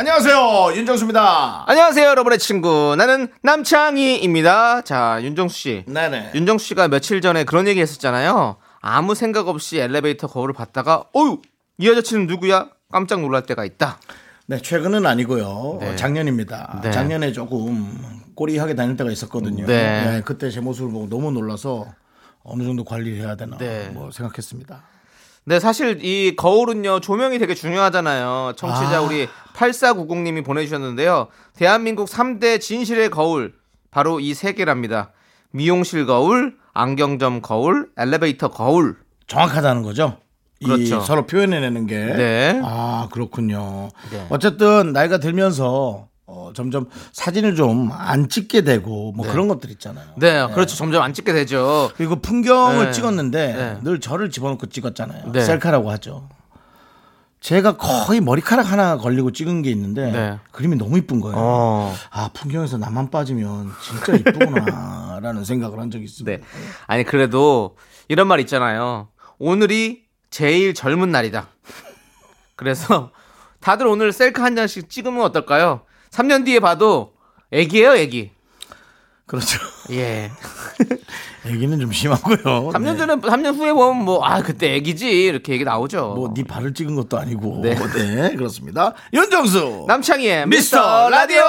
안녕하세요 윤정수입니다. 안녕하세요, 여러분의 친구. 나는 남창희입니다. 자, 윤정수 씨. 네네. 윤정수 씨가 며칠 전에 그런 얘기 했었잖아요. 아무 생각 없이 엘리베이터 거울을 봤다가, 어유! 이 여자친구는 누구야? 깜짝 놀랄 때가 있다. 네 최근은 아니고요 네. 작년입니다. 네. 작년에 조금 꼬리하게 다닐 때가 있었거든요. 네. 네, 그때 제 모습을 보고 너무 놀라서 어느 정도 관리를 해야 되나 네. 뭐 생각했습니다. 네, 사실 이 거울은요, 조명이 되게 중요하잖아요. 청취자 아. 우리 8490님이 보내주셨는데요. 대한민국 3대 진실의 거울, 바로 이 세 개랍니다. 미용실 거울, 안경점 거울, 엘리베이터 거울. 정확하다는 거죠. 이 그렇죠. 서로 표현해내는 게. 네. 아 그렇군요. 네. 어쨌든 나이가 들면서 어, 점점 사진을 좀 안 찍게 되고 뭐 그런 것들 있잖아요. 네, 그렇죠. 점점 안 찍게 되죠. 그리고 풍경을 네. 찍었는데 네. 늘 저를 집어넣고 찍었잖아요. 네. 셀카라고 하죠. 제가 거의 머리카락 하나 걸리고 찍은 게 있는데 네. 그림이 너무 이쁜 거예요. 어. 아 풍경에서 나만 빠지면 진짜 이쁘구나라는 생각을 한 적이 있습니다. 네. 아니, 그래도 이런 말 있잖아요. 오늘이 제일 젊은 날이다. 그래서 다들 오늘 셀카 한 장씩 찍으면 어떨까요? 3년 뒤에 봐도 애기예요, 애기. 그렇죠. 예. 얘기는 좀 심하고요. 3년 네. 전에 3년 후에 보면 뭐 아, 그때 애기지. 이렇게 얘기 나오죠. 뭐 네 발을 찍은 것도 아니고 네. 네, 그렇습니다. 윤정수 남창희의 미스터 미스터 라디오.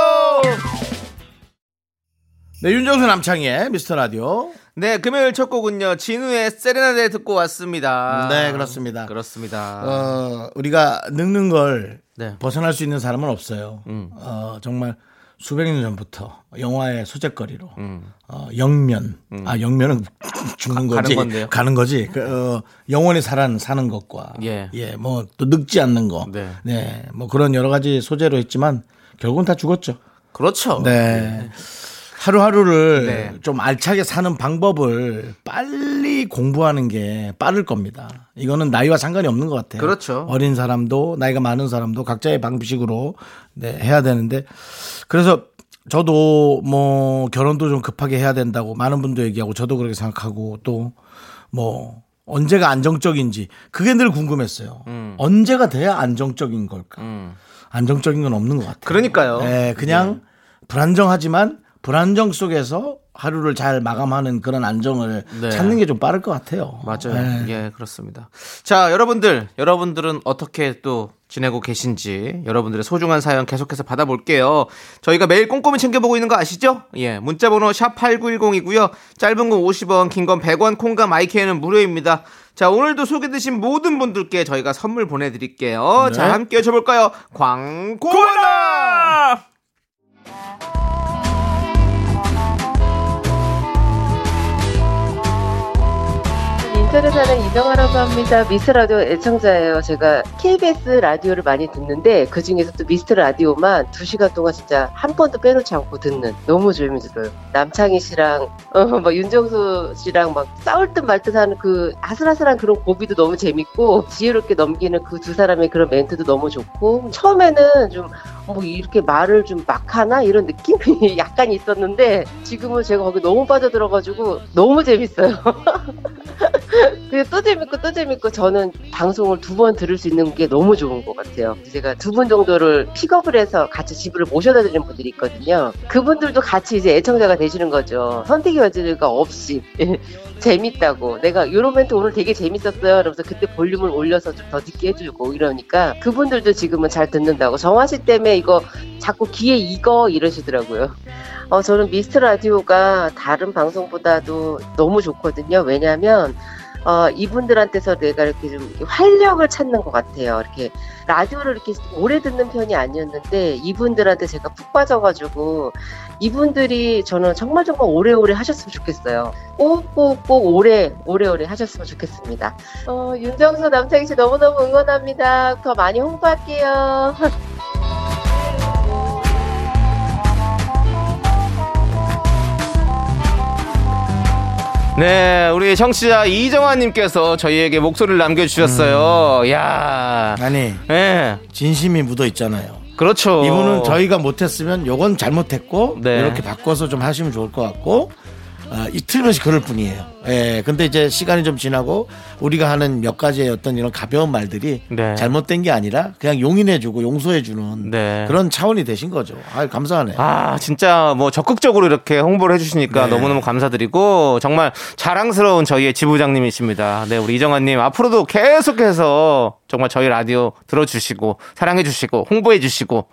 네 윤정수 남창희의 미스터 라디오 네, 금요일 첫 곡은요. 진우의 세레나데 듣고 왔습니다. 네 그렇습니다. 그렇습니다. 어, 우리가 늙는 걸 네. 벗어날 수 있는 사람은 없어요. 음. 어, 정말 수백 년 전부터 영화의 소재거리로 음. 어, 영면 아 영면은 죽는 가- 가는 거지 건데요. 가는 거지 그, 어, 영원히 살아 사는 것과 예. 뭐 또 늙지 않는 거 네. 네. 뭐 그런 여러 가지 소재로 했지만 결국은 다 죽었죠. 그렇죠. 네. 하루하루를 네. 좀 알차게 사는 방법을 빨리 공부하는 게 빠를 겁니다. 이거는 나이와 상관이 없는 것 같아요. 그렇죠. 어린 사람도 나이가 많은 사람도 각자의 방식으로 네, 해야 되는데 그래서 저도 뭐 결혼도 좀 급하게 해야 된다고 많은 분도 얘기하고 저도 그렇게 생각하고 또 뭐 언제가 안정적인지 그게 늘 궁금했어요. 언제가 돼야 안정적인 걸까? 음. 안정적인 건 없는 것 같아요. 그러니까요. 네, 그냥 불안정하지만 불안정 속에서 하루를 잘 마감하는 그런 안정을 네. 찾는 게 좀 빠를 것 같아요. 맞아요. 네. 예, 그렇습니다. 자, 여러분들, 여러분들은 어떻게 또 지내고 계신지 여러분들의 소중한 사연 계속해서 받아볼게요. 저희가 매일 꼼꼼히 챙겨보고 있는 거 아시죠? 예, 문자번호 샵 8910이고요. 짧은 건 50원, 긴 건 100원, 콩과 마이크에는 무료입니다. 자, 오늘도 소개되신 모든 분들께 저희가 선물 보내드릴게요. 네. 자, 함께 여쭤볼까요? 광고나! 인천에 사는 이정아라고 합니다. 미스터 라디오 애청자예요. 제가 KBS 라디오를 많이 듣는데 그 중에서 또 미스터 라디오만 두 시간 동안 진짜 한 번도 빼놓지 않고 듣는 너무 재미들어요. 남창희 씨랑 어, 막 윤정수 씨랑 막 싸울 듯 말 듯 하는 그 아슬아슬한 그런 고비도 너무 재밌고 지혜롭게 넘기는 그 두 사람의 그런 멘트도 너무 좋고 처음에는 좀 뭐 이렇게 말을 좀 막 하나 이런 느낌이 약간 있었는데 지금은 제가 거기 너무 빠져들어가지고 너무 재밌어요. 그게 또 재밌고 또 재밌고 저는 방송을 두 번 들을 수 있는 게 너무 좋은 것 같아요. 제가 두 분 정도를 픽업을 해서 같이 집으로 모셔다 드리는 분들이 있거든요. 그분들도 같이 이제 애청자가 되시는 거죠. 선택의 여지가 없이. 재밌다고 내가 이런 멘트 오늘 되게 재밌었어요 그러면서 그때 볼륨을 올려서 좀 더 듣게 해주고 이러니까 그분들도 지금은 잘 듣는다고 정화 씨 때문에 이거 자꾸 귀에 익어 이러시더라고요 어, 저는 미스터 라디오가 다른 방송보다도 너무 좋거든요 왜냐하면 어, 이분들한테서 내가 이렇게 좀 활력을 찾는 것 같아요. 이렇게 라디오를 이렇게 오래 듣는 편이 아니었는데 이분들한테 제가 푹 빠져가지고 이분들이 저는 정말 정말 오래오래 하셨으면 좋겠어요. 꼭꼭꼭 오래 오래오래 하셨으면 좋겠습니다. 어, 윤정수 남창희 씨 너무너무 응원합니다. 더 많이 홍보할게요. 네, 우리 청취자 이정환님께서 저희에게 목소리를 남겨주셨어요. 야 아니 예, 진심이 묻어 있잖아요. 그렇죠. 이분은 저희가 못했으면 요건 잘못했고 네. 이렇게 바꿔서 좀 하시면 좋을 것 같고 어, 이틀면서 그럴 뿐이에요. 예, 근데 이제 시간이 좀 지나고 우리가 하는 몇 가지의 어떤 이런 가벼운 말들이 네. 잘못된 게 아니라 그냥 용인해주고 용서해주는 네. 그런 차원이 되신 거죠. 아, 감사하네. 요 아, 진짜 뭐 적극적으로 이렇게 홍보를 해주시니까 네. 너무너무 감사드리고 정말 자랑스러운 저희의 지부장님이십니다. 네, 우리 이정환님 앞으로도 계속해서 정말 저희 라디오 들어주시고 사랑해주시고 홍보해주시고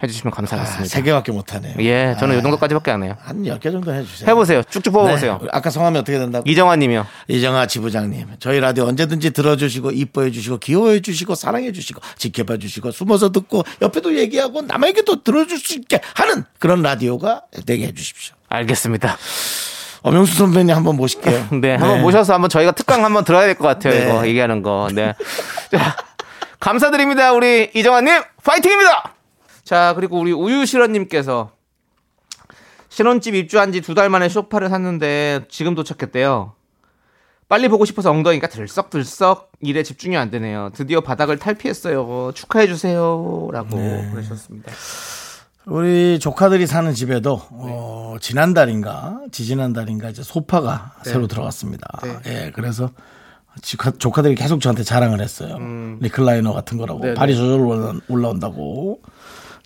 해주시면 아, 감사하겠습니다. 세 개밖에 못하네요. 예, 저는 이 정도까지밖에 안 해요. 한 열 개 정도 해주세요. 해보세요. 쭉쭉 뽑아보세요. 네, 아까 성함이 어떻게 된다고? 이정환님이요. 이정아 지부장님, 저희 라디오 언제든지 들어주시고 이뻐해 주시고 귀여워해 주시고 사랑해 주시고 지켜봐 주시고 숨어서 듣고 옆에도 얘기하고 남에게도 들어줄 수 있게 하는 그런 라디오가 되게 해주십시오. 알겠습니다. 엄영수 선배님 한번 모실게요. 네, 한번 모셔서 한번 저희가 특강 한번 들어야 될 것 같아요. 네. 이거 얘기하는 거. 네. 자, 감사드립니다. 우리 이정환님, 파이팅입니다! 자, 그리고 우리 우유실원님께서 신혼집 입주한 지 두 달 만에 쇼파를 샀는데 지금 도착했대요. 빨리 보고 싶어서 엉덩이가 들썩들썩 일에 집중이 안 되네요. 드디어 바닥을 탈피했어요. 축하해 주세요. 라고 네. 그러셨습니다. 우리 조카들이 사는 집에도 어, 지난달인가 지지난달인가 이제 소파가 새로 들어갔습니다. 예, 그래서 조카, 조카들이 계속 저한테 자랑을 했어요. 리클라이너 같은 거라고 네, 발이 저절로 올라- 올라온다고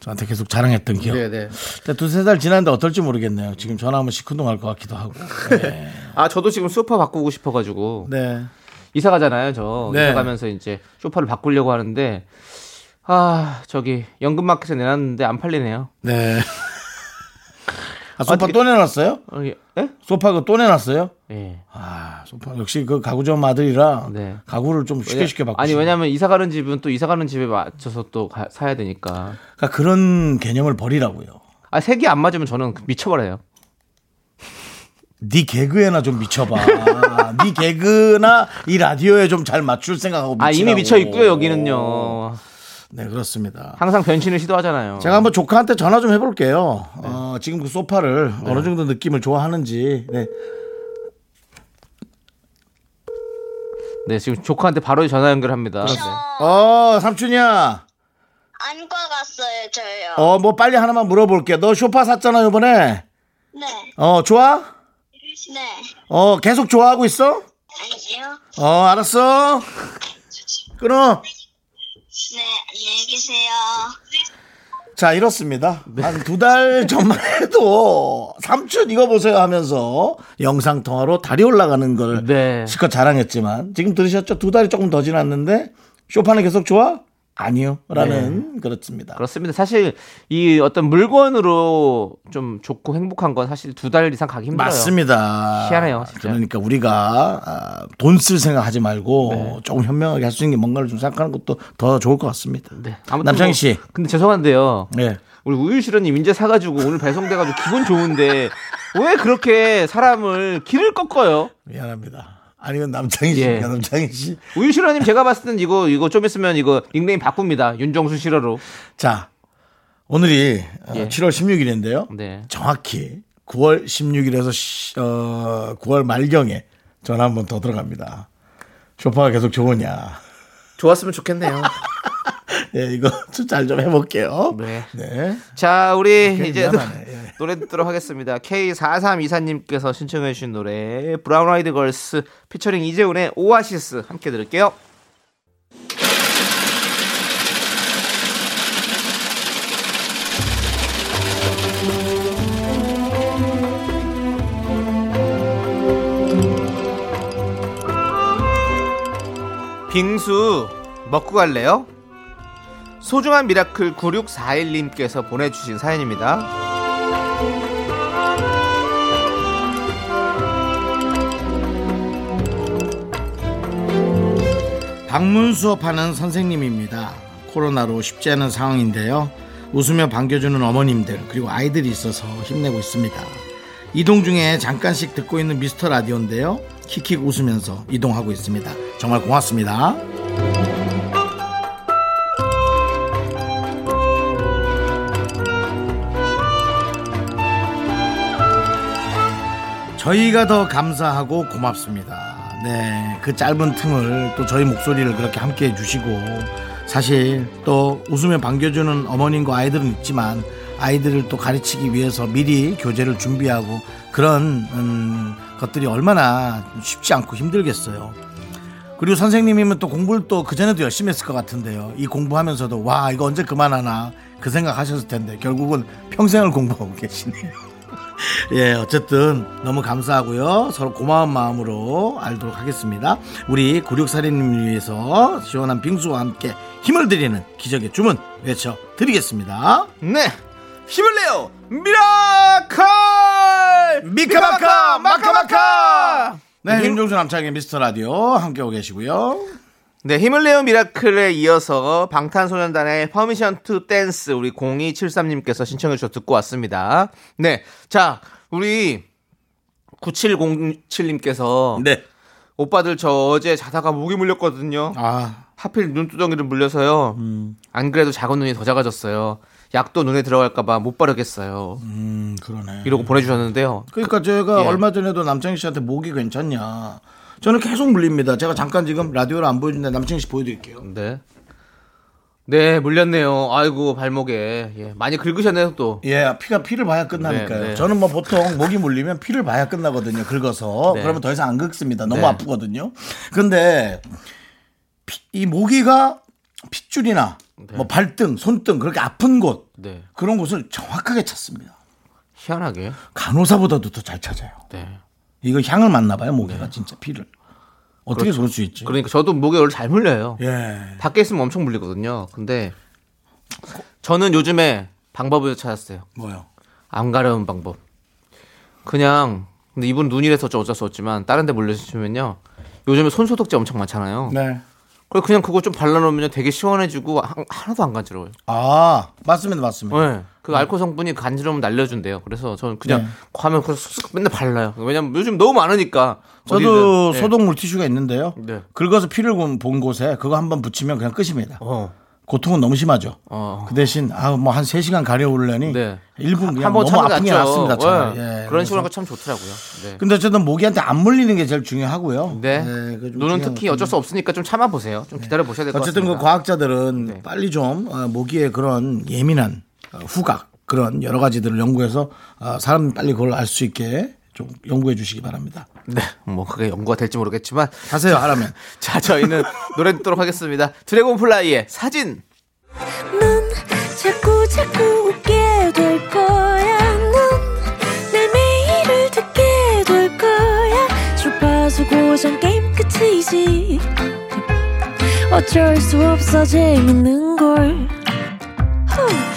저한테 계속 자랑했던 기억. 네네. 근데 두세 달 지났는데 어떨지 모르겠네요. 지금 전화하면 시큰둥할 것 같기도 하고. 네. 아, 저도 지금 소파 바꾸고 싶어가지고. 네. 이사 가잖아요, 저. 네. 이사 가면서 이제 소파를 바꾸려고 하는데 아, 저기 연금마켓에 내놨는데 안 팔리네요. 네. 아, 소파 어떻게- 또 내놨어요? 어, 예? 예? 소파 그또 내놨어요? 예. 아, 소파 역시 그 가구점 아들이라 네. 가구를 좀 쉽게 쉽게 바꾸시 아니 왜냐면 이사 가는 집은 또 이사 가는 집에 맞춰서 또 가- 사야 되니까. 그러니까 그런 개념을 버리라고요. 아, 색이 안 맞으면 저는 미쳐버려요. 네 개그에나 좀 미쳐봐. 네 개그나 이 라디오에 좀 잘 맞출 생각하고 아, 이미 미치라고. 미쳐 있고요, 여기는요. 네, 그렇습니다. 항상 변신을 시도하잖아요. 제가 한번 조카한테 전화 좀 해볼게요. 어, 지금 그 소파를 어느 정도 느낌을 좋아하는지. 네. 네, 지금 조카한테 바로 전화 연결합니다. 네. 어, 삼촌이야. 안과 갔어요, 저요. 어, 뭐 빨리 하나만 물어볼게. 너 소파 샀잖아, 이번에. 네, 어, 좋아? 네. 어, 계속 좋아하고 있어? 아니요. 어, 알았어. 끊어. 네, 안녕히 계세요. 자, 이렇습니다. 네. 한두 달 전만 해도 삼촌 이거 보세요 하면서 영상통화로 다리 올라가는 걸 네. 실컷 자랑했지만 지금 들으셨죠? 두 달이 조금 더 지났는데 쇼파는 계속 좋아? 아니요. 라는 그렇습니다. 네. 그렇습니다. 사실 이 어떤 물건으로 좀 좋고 행복한 건 사실 두 달 이상 가기 힘들어요. 맞습니다. 희한해요, 진짜. 그러니까 우리가 돈 쓸 생각하지 말고 네. 조금 현명하게 할 수 있는 게 뭔가를 좀 생각하는 것도 더 좋을 것 같습니다. 네. 남창희 뭐- 씨. 근데 죄송한데요. 네. 우리 우유실원님 인제 사가지고 오늘 배송돼가지고 기분 좋은데 왜 그렇게 사람을 길을 꺾어요? 미안합니다. 아니면 남창희 씨, 예. 남창희 씨. 우유실원님 제가 봤을 땐 이거 이거 좀 있으면 이거 닉네임 바꿉니다. 윤정수 실어로. 자, 오늘이 어, 예. 7월 16일인데요. 네. 정확히 9월 16일에서 시- 어, 9월 말경에 전화 한 번 더 들어갑니다. 쇼파가 계속 좋으냐. 좋았으면 좋겠네요. 예, 이거 좀잘좀 해볼게요. 네. 네. 자, 우리 이제 미안하네. 예. 노래 듣도록 하겠습니다. K4324님께서 신청해 주신 노래 브라운 아이드 걸스 피처링 이재훈의 오아시스 함께 들을게요. 빙수 먹고 갈래요? 소중한 미라클 9641님께서 보내주신 사연입니다. 방문 수업하는 선생님입니다. 코로나로 쉽지 않은 상황인데요. 웃으며 반겨주는 어머님들 그리고 아이들이 있어서 힘내고 있습니다. 이동 중에 잠깐씩 듣고 있는 미스터 라디오인데요. 킥킥 웃으면서 이동하고 있습니다. 정말 고맙습니다. 저희가 더 감사하고 고맙습니다. 네, 그 짧은 틈을 또 저희 목소리를 그렇게 함께 해주시고 사실 또 웃으며 반겨주는 어머님과 아이들은 있지만 아이들을 또 가르치기 위해서 미리 교재를 준비하고 그런 음, 것들이 얼마나 쉽지 않고 힘들겠어요. 그리고 선생님이면 또 공부를 또 그전에도 열심히 했을 것 같은데요. 이 공부하면서도 와, 이거 언제 그만하나 그 생각 하셨을 텐데 결국은 평생을 공부하고 계시네요. 예, 어쨌든 너무 감사하고요. 서로 고마운 마음으로 알도록 하겠습니다. 우리 96살인님을 위해서 시원한 빙수와 함께 힘을 드리는 기적의 주문 외쳐 드리겠습니다. 네. 힘을 내요. 미라클! 미카마카 마카마카! 네, 윤정수 남창희의 미스터 라디오 함께하고 계시고요. 네, 힘을 내요 미라클에 이어서 방탄소년단의 Permission to Dance 우리 0273님께서 신청해 주셔서 듣고 왔습니다. 네. 자, 우리 9707님께서 네. 오빠들 저 어제 자다가 모기 물렸거든요. 아, 하필 눈두덩이를 물려서요. 안 그래도 작은 눈이 더 작아졌어요. 약도 눈에 들어갈까봐 못 바르겠어요. 음, 그러네. 이러고 보내주셨는데요. 그러니까 제가 예. 얼마 전에도 남창희 씨한테 목이 괜찮냐. 저는 계속 물립니다. 제가 잠깐 지금 라디오를 안 보여주는데 남창희 씨 보여드릴게요. 네. 네, 물렸네요. 아이고, 발목에. 예, 많이 긁으셨네요, 또. 예, 피가 피를 봐야 끝나니까요. 네, 네. 저는 뭐 보통 목이 물리면 피를 봐야 끝나거든요. 긁어서. 네. 그러면 더 이상 안 긁습니다. 너무 네. 아프거든요. 근데 피- 이 모기가 핏줄이나 뭐 발등, 손등 그렇게 아픈 곳 네. 그런 곳을 정확하게 찾습니다. 희한하게. 간호사보다도 더 잘 찾아요. 네. 이거 향을 맡나 봐요, 모기가 진짜 피를. 어떻게 그럴 수 있지? 그러니까 저도 목이 원래 잘 물려요. 예. 밖에 있으면 엄청 물리거든요. 근데 저는 요즘에 방법을 찾았어요. 뭐요? 안 가려운 방법. 그냥 근데 이분 눈이라서 어쩔 수 없지만 다른 데 물려주시면요. 요즘에 손소독제 엄청 많잖아요. 네. 그래서 그냥 그거 좀 발라놓으면 되게 시원해지고 하- 하나도 안 간지러워요. 아, 맞습니다, 맞습니다. 네. 그 알코올 성분이 간지러움 날려준대요. 그래서 저는 그냥 네. 가면 그냥 쑥쑥 맨날 발라요. 왜냐면 요즘 너무 많으니까. 저도 어디든. 네. 소독 물티슈가 있는데요. 네. 긁어서 피를 본 곳에 그거 한번 붙이면 그냥 끝입니다. 어. 고통은 너무 심하죠. 어. 그 대신 아뭐 한 3시간 가려오려니 네. 1분 그냥 한번 너무 아픈 게. 낫습니다. 차라리. 네. 예, 그런 그래서. 식으로 하는 거참 좋더라고요. 네. 근데 어쨌든 모기한테 안 물리는 게 제일 중요하고요. 네. 그게 좀 눈은 특히 것 어쩔 수 없으니까 좀 참아 보세요. 좀 기다려 보셔야 될것 어쨌든 같습니다. 그 과학자들은 네. 빨리 좀 어, 모기의 그런 예민한 어, 후각 그런 여러 가지들을 연구해서 어, 사람 빨리 그걸 알 수 있게 좀 연구해 주시기 바랍니다. 네. 뭐 그게 연구가 될지 모르겠지만 하세요 하라면. 자, 저희는 노래 듣도록 하겠습니다. 드래곤 플라이의 사진. 넌 자꾸 자꾸 웃게 될 거야. 넌내 매일을 듣게 될 거야. 주파수 고정 게임 끝이지. 어쩔 수 없어 재밌는 걸. 후.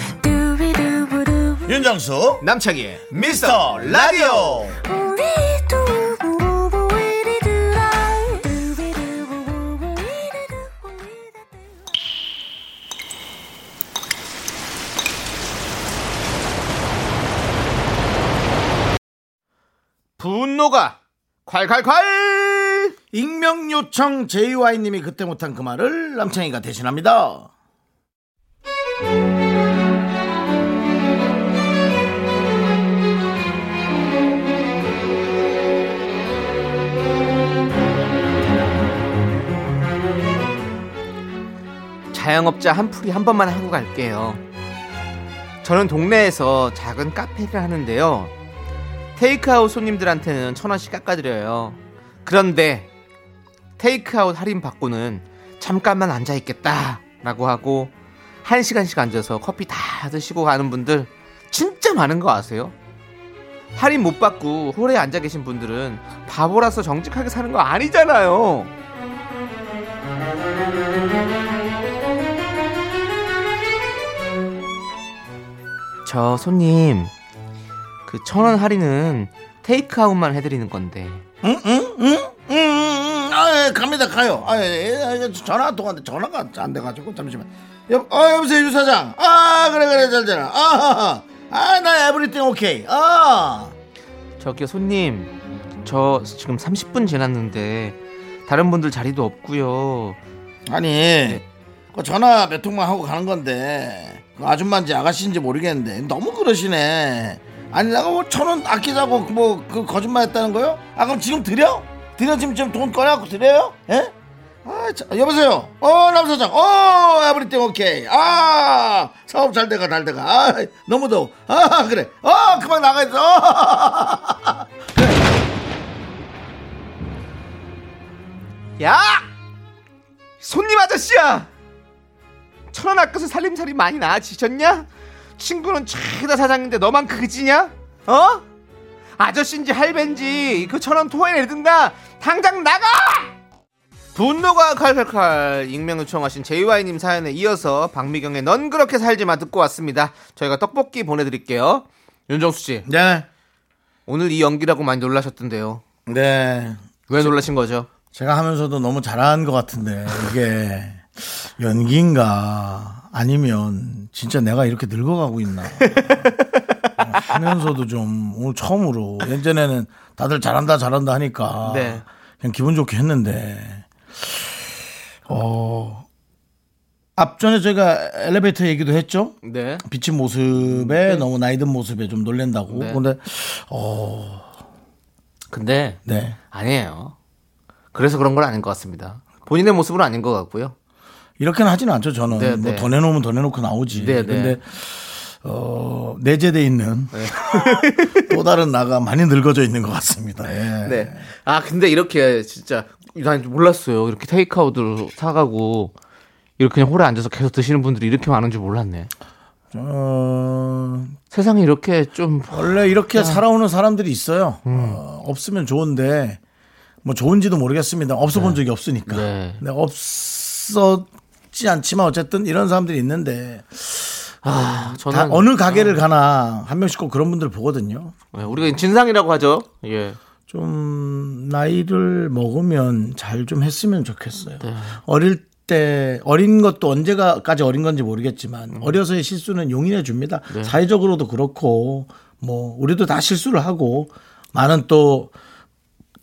윤정수 남창희의 미스터 라디오. 분노가 콸콸콸! 익명 요청 JY님이 그때 못한 그 말을 남창희가 대신합니다. 자영업자 한풀이 한 번만 하고 갈게요. 저는 동네에서 작은 카페를 하는데요. 테이크아웃 손님들한테는 천 원씩 깎아드려요. 그런데 테이크아웃 할인 받고는 잠깐만 앉아 있겠다라고 하고 한 시간씩 앉아서 커피 다 드시고 가는 분들 진짜 많은 거 아세요? 할인 못 받고 홀에 앉아 계신 분들은 바보라서 정직하게 사는 거 아니잖아요. 저 손님 그 천 원 할인은 테이크아웃만 해드리는 건데 응, 응, 응, 응, 응, 아, 예, 갑니다, 가요. 아, 예, 예, 예, 전화 통화인데 전화가 안 돼가지고 잠시만. 여, 어, 여보세요, 유 사장. 아, 그래, 그래, 잘 되나. 아, 아, 나 에브리띵 오케이. 아, 저기요 손님 저 지금 30분 지났는데 다른 분들 자리도 없고요 아니, 그 전화 몇 통만 하고 가는 건데, 그 아줌마인지 아가씨인지 모르겠는데 너무 그러시네. 아니 내가 뭐 천 원 아끼자고 뭐 그 거짓말 했다는 거요? 아 그럼 지금 드려? 드려 지금 지금 돈 꺼내갖고 드려요? 예? 아, 자, 여보세요. 어, 남사장. 어, 에브리띵 오케이. 아, 사업 잘 돼가, 잘 돼가. 아, 너무 더워. 아, 그래. 어, 그만 나가 있어. 야! 손님 아저씨야! 천 원 아껴서 살림살이 많이 나아지셨냐? 친구는 최다 사장인데 너만 그지냐? 어? 아저씨인지 할배인지 그 천 원 토해내든가 당장 나가! 분노가 칼칼칼 익명 요청하신 JY님 사연에 이어서 박미경의 넌 그렇게 살지마 듣고 왔습니다. 저희가 떡볶이 보내드릴게요. 윤정수 씨, 네. 오늘 이 연기라고 많이 놀라셨던데요. 네. 왜 놀라신 거죠? 제가 하면서도 너무 잘한 것 같은데, 이게 연기인가 아니면 진짜 내가 이렇게 늙어가고 있나. 어, 하면서도 좀 오늘 처음으로 예전에는 다들 잘한다 잘한다 하니까 네. 그냥 기분 좋게 했는데 어 앞전에 저희가 엘리베이터 얘기도 했죠. 네. 비친 모습에 너무 나이 든 모습에 좀 놀랜다고. 네. 근데 근데 네. 아니에요. 그래서 그런 건 아닌 것 같습니다. 본인의 모습은 아닌 것 같고요. 이렇게는 하지는 않죠. 저는 네, 뭐 네. 더 내놓으면 더 내놓고 나오지. 네, 네. 근데 어 내재돼 있는 또 다른 나가 많이 늙어져 있는 것 같습니다. 예. 네. 아 근데 이렇게 진짜 난 몰랐어요. 이렇게 테이크아웃을 사가고 이렇게 그냥 홀에 앉아서 계속 드시는 분들이 이렇게 많은 줄 몰랐네. 어, 세상에 이렇게 좀 원래 아. 이렇게 살아오는 사람들이 있어요. 음. 어, 없으면 좋은데 뭐 좋은지도 모르겠습니다. 없어 본 적이 없으니까. 네. 네, 없 었지 않지만 어쨌든 이런 사람들이 있는데 아, 저는 다 어느 가게를 가나 한 명씩 꼭 그런 분들 보거든요. 네, 우리가 진상이라고 하죠. 예. 좀 나이를 먹으면 잘 좀 했으면 좋겠어요. 네. 어릴 때 어린 것도 언제가까지 어린 건지 모르겠지만 어려서의 실수는 용인해 줍니다. 네. 사회적으로도 그렇고 뭐 우리도 다 실수를 하고 많은 또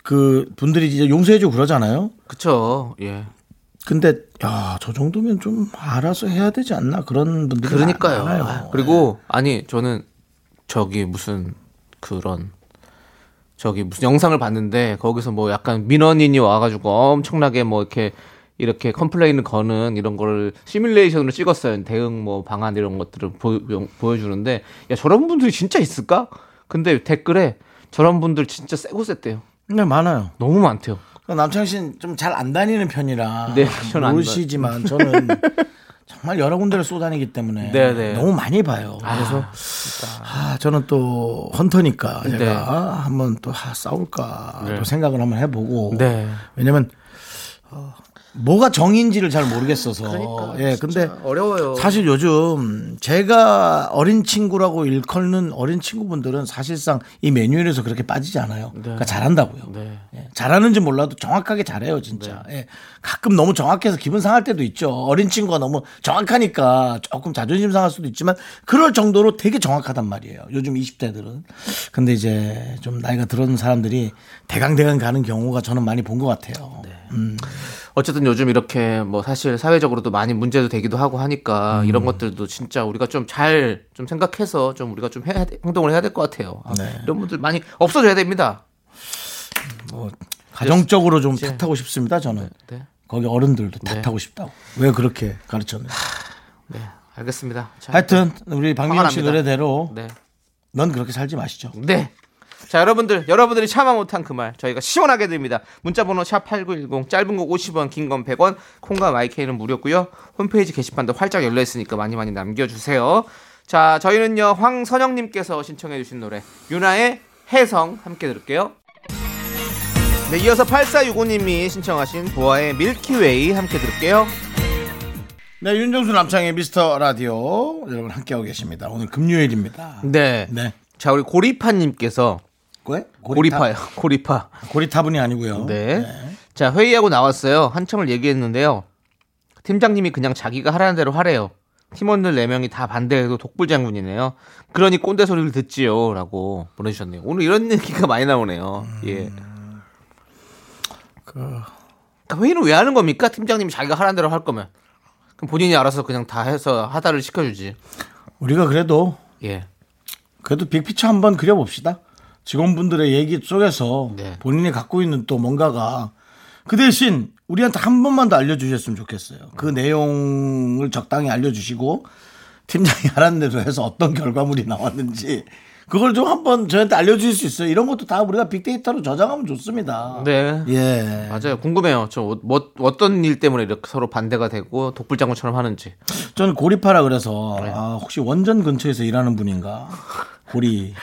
그 분들이 이제 용서해 주고 그러잖아요. 그쵸. 예. 근데 야, 저 정도면 좀 알아서 해야 되지 않나 그런 분들이 그러니까요. 많아요. 아, 그리고 아니 저는 저기 무슨 그런 저기 무슨 영상을 봤는데 거기서 뭐 약간 민원인이 와가지고 엄청나게 뭐 이렇게 이렇게 컴플레인을 거는 이런 거를 시뮬레이션으로 찍었어요. 대응 뭐 방안 이런 것들을 보, 여 주는데야 저런 분들이 진짜 있을까? 근데 댓글에 저런 분들 진짜 세고 셌대요. 네, 많아요. 너무 많대요. 남창 씨는 좀 잘 안 다니는 편이라 네, 저는 안 모르시지만 저는 정말 여러 군데를 쏘다니기 때문에 네, 네. 너무 많이 봐요. 그래서 아, 저는 또 헌터니까 제가 네. 한번 또 아, 싸울까 네. 또 생각을 한번 해보고 네. 왜냐면 어, 뭐가 정인지를 잘 모르겠어서 예 근데 어려워요. 사실 요즘 제가 어린 친구라고 일컫는 어린 친구분들은 사실상 이 매뉴얼에서 그렇게 빠지지 않아요. 그러니까 잘한다고요. 네. 예, 잘하는지 몰라도 정확하게 잘해요, 진짜. 예, 가끔 너무 정확해서 기분 상할 때도 있죠. 어린 친구가 너무 정확하니까 조금 자존심 상할 수도 있지만 그럴 정도로 되게 정확하단 말이에요. 요즘 20대들은. 근데 이제 좀 나이가 들은 사람들이 대강대강 가는 경우가 저는 많이 본 것 같아요. 음. 어쨌든 요즘 이렇게 뭐 사실 사회적으로도 많이 문제도 되기도 하고 하니까 음. 이런 것들도 진짜 우리가 좀 잘좀 생각해서 좀 우리가 좀 해야 돼- 행동을 해야 될 것 같아요. 아, 네. 이런 분들 많이 없어져야 됩니다. 뭐 가정적으로 좀 탓하고 싶습니다, 저는. 네. 거기 어른들도 네. 탓하고 싶다고. 왜 그렇게 가르쳤는지. 네. 알겠습니다. 자, 하여튼 우리 박민영 씨. 노래대로 네. 넌 그렇게 살지 마시죠. 네. 자, 여러분들, 여러분들이 참아 못한 그 말 저희가 시원하게 드립니다. 문자번호 샵 8910, 짧은 거 50원, 긴 건 100원, 콩과 마이케이는 무료고요 홈페이지 게시판도 활짝 열려 있으니까 많이 많이 남겨주세요. 자, 저희는요, 황선영님께서 신청해주신 노래, 유나의 해성 함께 들을게요. 네, 이어서 8465님이 신청하신 보아의 밀키웨이 함께 들을게요. 네, 윤정수 남창의 미스터 라디오 여러분 함께하고 계십니다. 오늘 금요일입니다. 네. 네. 자, 우리 고리파님께서, 왜? 고리파요, 고리파. 고리타분이 아니고요. 네. 자, 회의하고 나왔어요. 한참을 얘기했는데요. 팀장님이 그냥 자기가 하라는 대로 하래요. 팀원들 4명이 다 반대해도 독불 장군이네요. 그러니 꼰대 소리를 듣지요. 라고 보내주셨네요. 오늘 이런 얘기가 많이 나오네요. 예. 그러니까 회의는 왜 하는 겁니까? 팀장님이 자기가 하라는 대로 할 거면. 그럼 본인이 알아서 그냥 다 해서 하다를 시켜주지. 우리가 그래도 예. 그래도 빅피처 한번 그려봅시다. 직원분들의 얘기 속에서 네. 본인이 갖고 있는 또 뭔가가 그 대신 우리한테 한 번만 더 알려주셨으면 좋겠어요. 그 내용을 적당히 알려주시고 팀장이 하라는 대로 해서 어떤 결과물이 나왔는지 그걸 좀 한번 저한테 알려주실 수 있어요. 이런 것도 다 우리가 빅데이터로 저장하면 좋습니다. 네. 예. 맞아요. 궁금해요. 저 뭐, 어떤 일 때문에 이렇게 서로 반대가 되고 독불장군처럼 하는지. 저는 고리파라 그래서 네. 아, 혹시 원전 근처에서 일하는 분인가? 고리.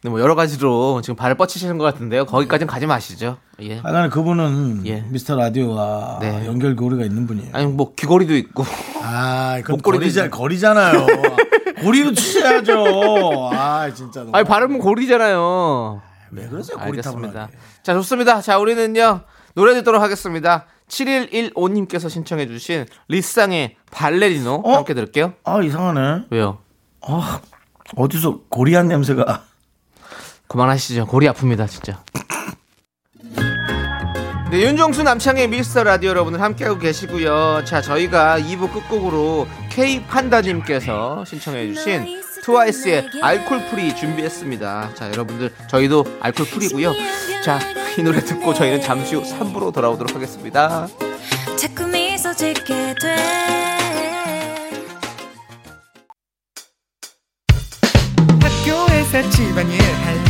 근데 뭐 여러 가지로 지금 발을 뻗치시는 것 같은데요. 거기까지는 가지 마시죠. 예. 하여간 그분은 예. 미스터 라디오와 네. 연결 고리가 있는 분이에요. 아니 뭐 귀걸이도 있고. 아, 그건 목걸이도 거리자, 거리잖아요. 고리로 치셔야죠. 아, 진짜. 너무- 아니 발음은 고리잖아요. 왜 그러세요? 고리 타고 알겠습니다. 나게. 자, 좋습니다. 자, 우리는요. 노래 듣도록 하겠습니다. 7115님께서 신청해 주신 리쌍의 발레리노 어? 함께 들을게요. 아, 이상하네. 왜요? 아, 어디서 고리한 냄새가. 그만하시죠. 고리 아픕니다, 진짜. 네, 윤정수 남창희의 미스터 라디오 여러분들 함께하고 계시고요. 자, 저희가 2부 끝곡으로 K 판다님께서 신청해주신 트와이스의 Alcohol-Free 준비했습니다. 자, 여러분들 저희도 alcohol-free고요. 자, 이 노래 듣고 저희는 잠시 후 3부로 돌아오도록 하겠습니다. 자꾸 미소 짓게 돼 학교에서 집안일 할일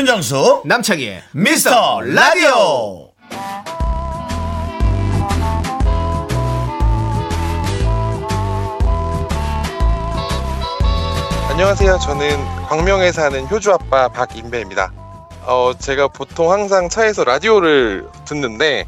윤정수, 남창희의 미스터 라디오. 안녕하세요. 저는 광명에 사는 효주 아빠 박인배입니다. 어, 제가 보통 항상 차에서 라디오를 듣는데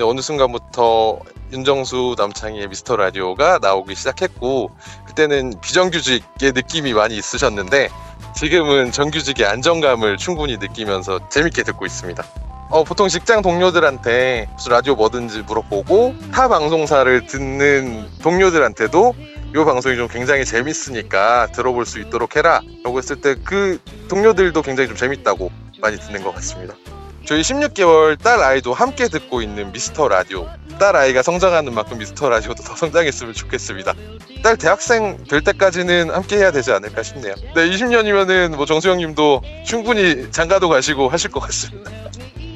어느 순간부터 윤정수 남창희의 미스터 라디오가 나오기 시작했고 그때는 비정규직의 느낌이 많이 있으셨는데 지금은 정규직의 안정감을 충분히 느끼면서 재밌게 듣고 있습니다. 어, 보통 직장 동료들한테 라디오 뭐든지 물어보고 타 방송사를 듣는 동료들한테도 이 방송이 좀 굉장히 재밌으니까 들어볼 수 있도록 해라 라고 했을 때 그 동료들도 굉장히 좀 재밌다고 많이 듣는 것 같습니다. 저희 16개월 딸 아이도 함께 듣고 있는 미스터 라디오. 딸 아이가 성장하는 만큼 미스터 라디오도 더 성장했으면 좋겠습니다. 딸 대학생 될 때까지는 함께 해야 되지 않을까 싶네요. 네, 20년이면은 뭐 정수영 님도 충분히 장가도 가시고 하실 것 같습니다.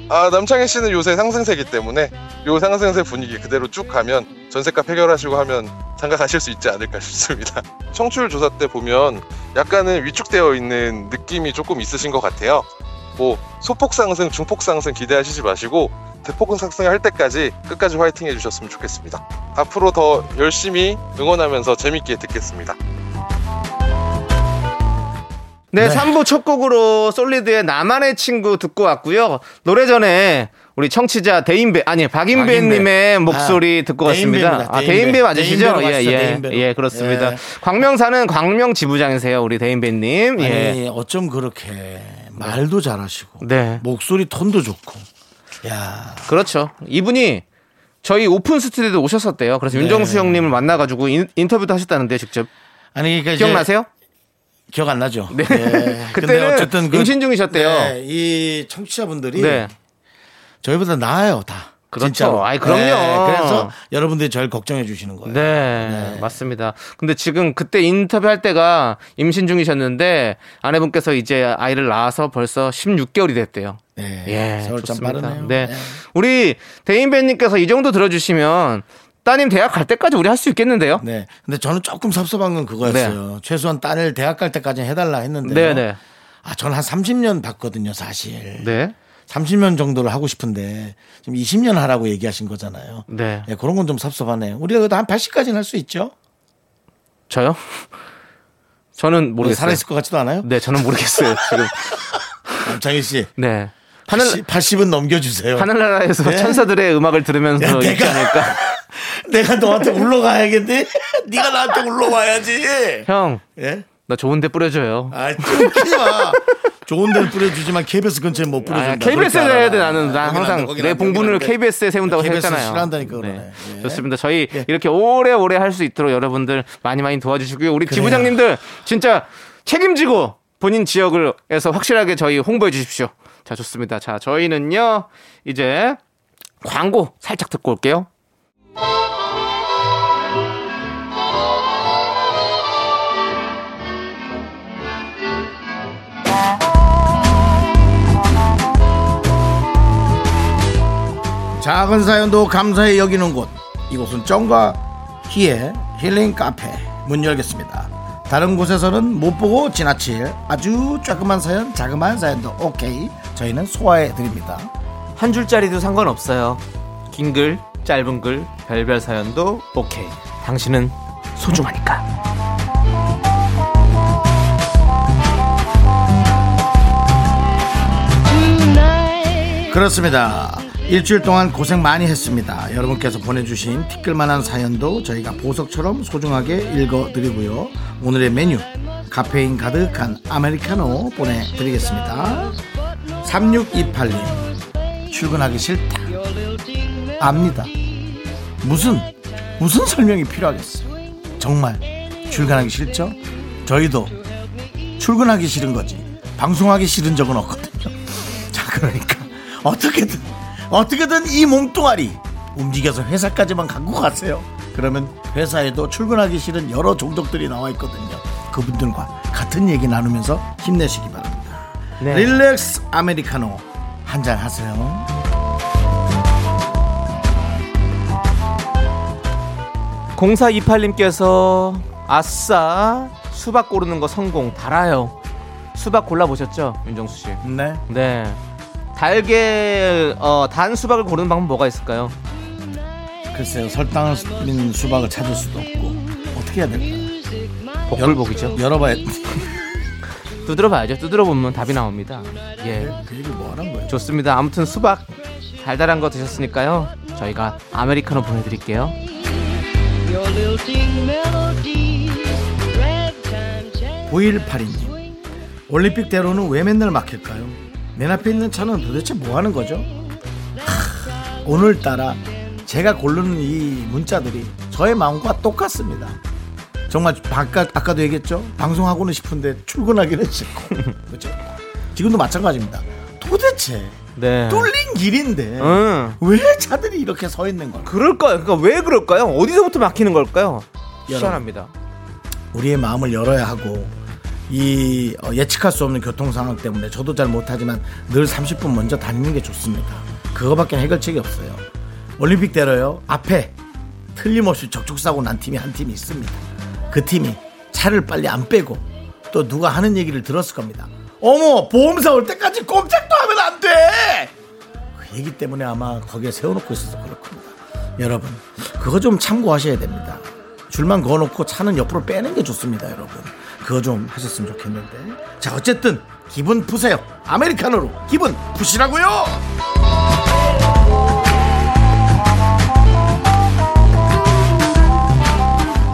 아, 남창희 씨는 요새 상승세기 때문에 요 상승세 분위기 그대로 쭉 가면 전세값 해결하시고 하면 장가 가실 수 있지 않을까 싶습니다. 청취율 조사 때 보면 약간은 위축되어 있는 느낌이 조금 있으신 것 같아요. 뭐 소폭 상승, 중폭 상승 기대하시지 마시고 대폭 상승할 때까지 끝까지 화이팅 해주셨으면 좋겠습니다. 앞으로 더 열심히 응원하면서 재밌게 듣겠습니다. 네, 네. 3부 첫 곡으로 솔리드의 나만의 친구 듣고 왔고요. 노래 전에 우리 청취자 대인배 아니 박인배님의 박인배. 목소리 아, 듣고 왔습니다. 대인배입니다. 아 대인배. 대인배 맞으시죠? 대인배로 예, 예. 예, 그렇습니다. 예. 광명사는 광명 지부장이세요, 우리 대인배님. 예, 아니, 어쩜 그렇게 말도 잘하시고 네, 목소리 톤도 좋고. 야, 그렇죠. 이분이 저희 오픈 스튜디오에 오셨었대요. 그래서 네. 윤정수 형님을 만나가지고 인, 인터뷰도 하셨다는데 직접 아니 그러니까 기억나세요? 기억 안 나죠. 네. 예. 근데 그때는 어쨌든 그- 임신 중이셨대요. 네, 이 청취자분들이 네, 저희보다 나아요, 다. 그렇죠. 진짜로. 아이, 그럼요. 그래서 여러분들이 저를 걱정해 주시는 거예요. 네, 맞습니다. 근데 지금 그때 인터뷰할 때가 임신 중이셨는데 아내분께서 이제 아이를 낳아서 벌써 16개월이 됐대요. 네. 예, 좋습니다. 네. 네. 우리 대인배님께서 이 정도 들어주시면 따님 대학 갈 때까지 우리 할 수 있겠는데요? 네. 근데 저는 조금 섭섭한 건 그거였어요. 최소한 딸을 대학 갈 때까지 해달라 했는데. 네, 네. 아, 저는 한 30년 봤거든요, 사실. 네. 30년 정도를 하고 싶은데 지금 20년 하라고 얘기하신 거잖아요. 네. 예, 그런 건 좀 섭섭하네요. 우리가 그래도 한 80까지는 할 수 있죠? 저요? 저는 모르겠어요. 살아있을 것 같지도 않아요? 네, 저는 모르겠어요. 지금. 남창희 씨. 네. 하늘, 80, 80은 넘겨주세요. 하늘나라에서 네. 천사들의 음악을 들으면서 야, 있지 내가- 않을까. 내가 너한테 울러가야겠네. 네가 나한테 울러와야지. 형, 예? 나 좋은데 뿌려줘요. 아, 좀 웃기지 마. 좋은 데는 뿌려주지만 KBS 근처에 못 뿌려준다. 아, KBS에 해야 돼. 나는 난 항상 내 돼. KBS에 세운다고 KBS 를 했잖아요. 싫어한다니까 그러네. 예. 좋습니다. 저희 이렇게 오래오래 할 수 있도록 여러분들 많이 많이 도와주시고요. 우리 그래요. 지부장님들 진짜 책임지고 본인 지역을에서 확실하게 저희 홍보해 주십시오. 자, 좋습니다. 자, 저희는요. 이제 광고 살짝 듣고 올게요. 작은 사연도 감사히 여기는 곳. 이곳은 정과 희의 힐링 카페. 문 열겠습니다. 다른 곳에서는 못 보고 지나칠 아주 조그만 사연 자그마한 사연도 오케이. 저희는 소화해 드립니다. 한 줄짜리도 상관없어요. 긴 글, 짧은 글, 별별 사연도 오케이. 당신은 소중하니까. 그렇습니다 일주일 동안 고생 많이 했습니다. 여러분께서 보내주신 티끌만한 사연도 저희가 보석처럼 소중하게 읽어드리고요. 오늘의 메뉴 카페인 가득한 아메리카노 보내드리겠습니다. 3628님 출근하기 싫다. 압니다. 무슨 무슨 설명이 필요하겠어요? 정말 출근하기 싫죠? 저희도 출근하기 싫은 거지. 방송하기 싫은 적은 없거든요. 자 그러니까 어떻게든 어떻게든 이 몸뚱아리 움직여서 회사까지만 갖고 가세요 그러면 회사에도 출근하기 싫은 여러 종족들이 나와 있거든요 그분들과 같은 얘기 나누면서 힘내시기 바랍니다 네. 릴렉스 아메리카노 한 잔 하세요 공사 28님께서 아싸 수박 고르는 거 성공 달아요. 수박 골라 보셨죠, 윤정수 씨? 네 네. 달게 어, 단 수박을 고르는 방법 뭐가 있을까요? 글쎄요 설탕을 민 수박을 찾을 수도 없고 어떻게 해야 될까요 복불복이죠. 열어봐야 두드려 봐야죠. 두드려 보면 답이 나옵니다. 예. 그 얘기 뭐 하는 거예요 좋습니다. 아무튼 수박 달달한 거 드셨으니까요. 저희가 아메리카노 보내드릴게요. 9182님 올림픽대로는 왜 맨날 막힐까요? 맨 앞에 있는 차는 도대체 뭐 하는 거죠? 하, 오늘따라 제가 고르는 이 문자들이 저의 마음과 똑같습니다. 정말 아까, 아까도 얘기했죠? 방송하고는 싶은데 출근하기는 싫고. 그렇죠? 지금도 마찬가지입니다. 도대체 네. 뚫린 길인데 응. 왜 차들이 이렇게 서 있는 걸까? 그럴까요? 그러니까 왜 그럴까요? 어디서부터 막히는 걸까요? 희한합니다. 우리의 마음을 열어야 하고 이 어, 예측할 수 없는 교통 상황 때문에 저도 잘 못하지만 늘 30분 먼저 다니는 게 좋습니다. 그거밖에 해결책이 없어요. 올림픽 때로요 앞에 틀림없이 접촉사고 난 팀이 한 팀이 있습니다. 그 팀이 차를 빨리 안 빼고 또 누가 하는 얘기를 들었을 겁니다. 어머 보험사 올 때까지 꼼짝도 하면 안 돼. 그 얘기 때문에 아마 거기에 세워놓고 있어서 그럴 겁니다. 여러분 그거 좀 참고하셔야 됩니다. 줄만 그어놓고 차는 옆으로 빼는 게 좋습니다, 여러분. 그거 좀 하셨으면 좋겠는데. 자, 어쨌든 기분 푸세요. 아메리카노로 기분 푸시라고요.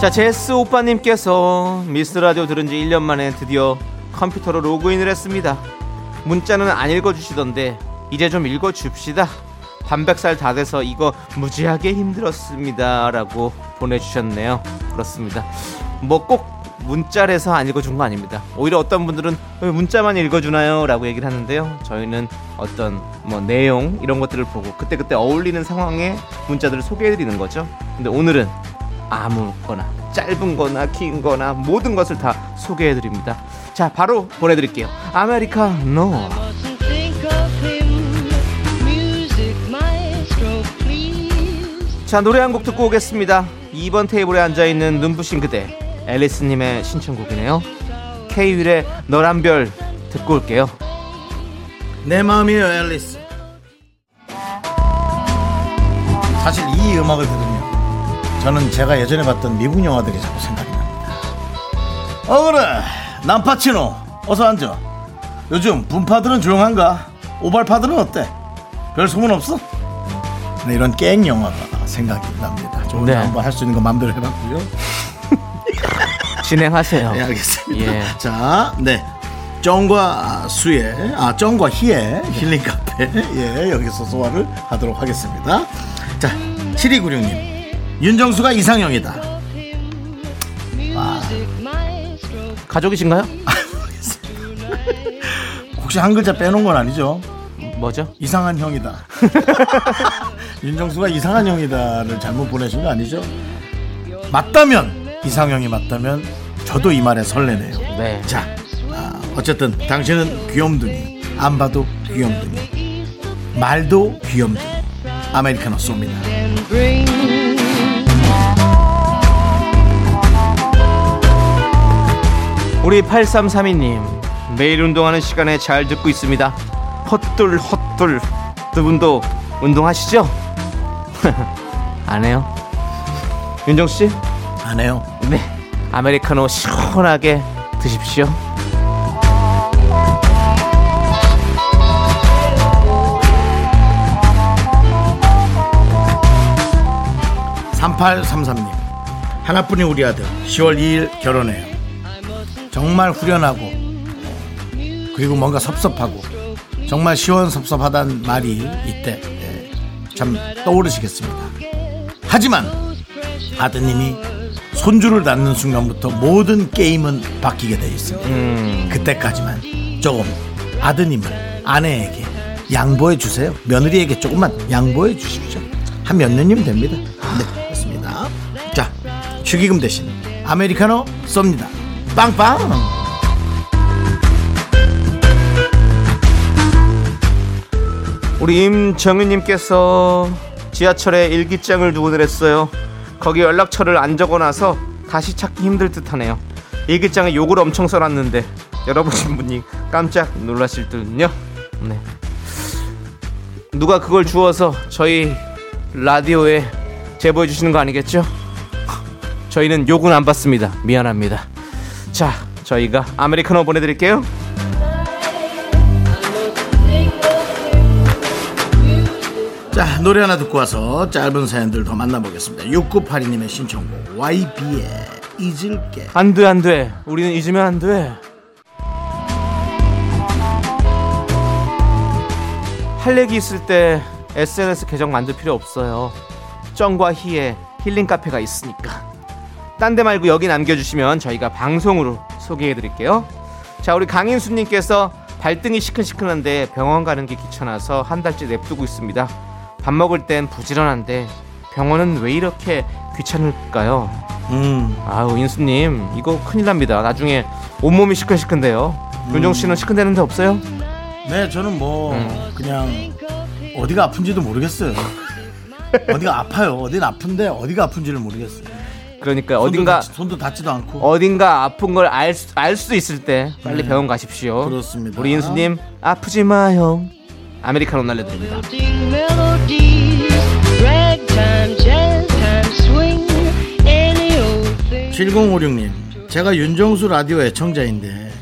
자, 제스 오빠님께서 미스 라디오 들은 지 1년 만에 드디어 컴퓨터로 로그인을 했습니다. 문자는 안 읽어주시던데, 이제 좀 읽어줍시다. 반백살 다 돼서 이거 무지하게 힘들었습니다. 라고 보내주셨네요. 그렇습니다. 뭐꼭 문자래서 안 읽어준 거 아닙니다. 오히려 어떤 분들은 왜 문자만 읽어주나요? 라고 얘기를 하는데요. 저희는 어떤 뭐 내용 이런 것들을 보고 그때그때 어울리는 상황에 문자들을 소개해드리는 거죠. 근데 오늘은 아무거나 짧은 거나 긴 거나 모든 것을 다 소개해 드립니다. 자, 바로 보내 드릴게요. 아메리카노. 자, 노래 한 곡 듣고 오겠습니다. 2번 테이블에 앉아 있는 눈부신 그대. 앨리스 님의 신청곡이네요. K-윌의 너란 별 듣고 올게요. 내 마음이에요, 앨리스. 사실 이 음악을 들으면 저는 제가 예전에 봤던 미국 영화들이 자꾸 생각이 납니다. 어, 그래. 남파치노. 어서 앉아. 요즘 분파들은 조용한가? 오발파들은 어때? 별 소문 없어? 네, 이런 깽 영화가 생각이 납니다. 저 혼자 네. 한번 할 수 있는 거 마음대로 해봤고요. 진행하세요. 네, 알겠습니다. 예. 자, 네. 정과 수의, 아, 정과 희의 힐링 카페. 예, 여기서 소화를 하도록 하겠습니다. 자, 7296님. 윤정수가 이상형이다. 가족이신가요? 혹시 한 글자 빼놓은 건 아니죠? 뭐죠? 이상한 형이다. 윤정수가 이상한 형이다를 잘못 보내신 거 아니죠? 맞다면, 이상형이 맞다면, 저도 이 말에 설레네요. 네. 자, 아, 어쨌든 당신은 귀염둥이, 안 봐도 귀염둥이, 말도 귀염둥이. 아메리카노 쏩니다. 우리 8332님 매일 운동하는 시간에 잘 듣고 있습니다. 헛둘 헛둘 두 분도 운동하시죠? 안 해요? 윤정수 씨? 안 해요. 네. 아메리카노 시원하게 드십시오. 삼팔삼삼님 하나뿐인 우리 아들 10월 2일 결혼해요. 정말 후련하고 그리고 뭔가 섭섭하고 정말 시원섭섭하다는 말이 이때 예, 참 떠오르시겠습니다. 하지만 아드님이 손주를 낳는 순간부터 모든 게임은 바뀌게 되어 있습니다. 음, 그때까지만 조금 아드님을 아내에게 양보해 주세요. 며느리에게 조금만 양보해 주십시오. 한 몇 년이면 됩니다. 네, 됐습니다. 자, 축의금 대신 아메리카노 쏩니다. 빵빵! 우리 임정윤님께서 지하철에 일기장을 두고 내렸어요. 거기 연락처를 안 적어놔서 다시 찾기 힘들 듯하네요. 일기장에 욕을 엄청 써놨는데 여러분 분이 깜짝 놀라실 듯요. 네. 누가 그걸 주워서 저희 라디오에 제보해 주시는 거 아니겠죠? 저희는 욕은 안 받습니다. 미안합니다. 자, 저희가 아메리카노 보내드릴게요. 자, 노래 하나 듣고 와서 짧은 사연들 더 만나보겠습니다. 6982님의 신청곡 YB의 잊을게. 안 돼, 안 돼. 우리는 잊으면 안 돼. 할 얘기 있을 때 SNS 계정 만들 필요 없어요. 정과 희의 힐링 카페가 있으니까. 딴 데 말고 여기 남겨주시면 저희가 방송으로 소개해드릴게요. 자, 우리 강인수님께서 발등이 시큰시큰한데 병원 가는 게 귀찮아서 한 달째 냅두고 있습니다. 밥 먹을 땐 부지런한데 병원은 왜 이렇게 귀찮을까요? 음, 아우 인수님 이거 큰일 납니다 나중에 온몸이 시큰시큰데요 윤정 씨는 시큰대는 데 없어요? 네, 저는 뭐 음. 그냥 어디가 아픈지도 모르겠어요. 어디가 아파요. 어디는 아픈데 어디가 아픈지를 모르겠어요. 그러니까 손도 어딘가 닿지, 손도 닿지도 않고. 어딘가 아픈 걸알수 있을 때 빨리 네. 병원 가십시오 그렇습니다. 우리 인수님 아프지 마요 아메리카노 날려드립니다 melodies, ragtime, jazz time, swing, any old thing. 7056님, 제가 윤정수 라디오 애청자인데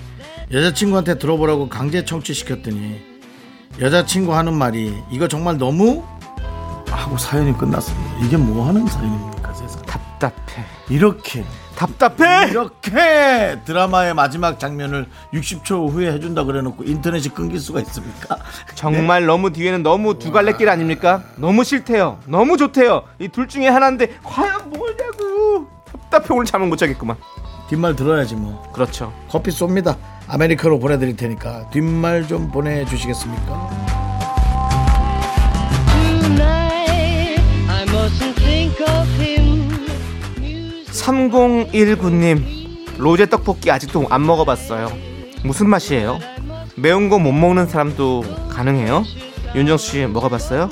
여자친구한테 들어보라고 강제 청취시켰더니 여자친구 하는 말이 이거 정말 너무 하고 사연이 끝났습니다. 이게 뭐 하는 사연입니까 세상? 답답해 이렇게 답답해 이렇게 드라마의 마지막 장면을 60초 후에 해준다 그래놓고 인터넷이 끊길 수가 있습니까? 정말 너무 뒤에는 너무 두 갈래 길 아닙니까? 너무 싫대요 너무 좋대요 이 둘 중에 하나인데 과연 뭐냐고 답답해 오늘 잠을 못 자겠구만 뒷말 들어야지 뭐. 그렇죠 커피 쏩니다. 아메리카노 보내드릴 테니까 뒷말 좀 보내주시겠습니까? 3019님 로제 떡볶이 아직도 안 먹어봤어요 무슨 맛이에요? 매운 거 못 먹는 사람도 가능해요? 윤정수 씨 먹어봤어요?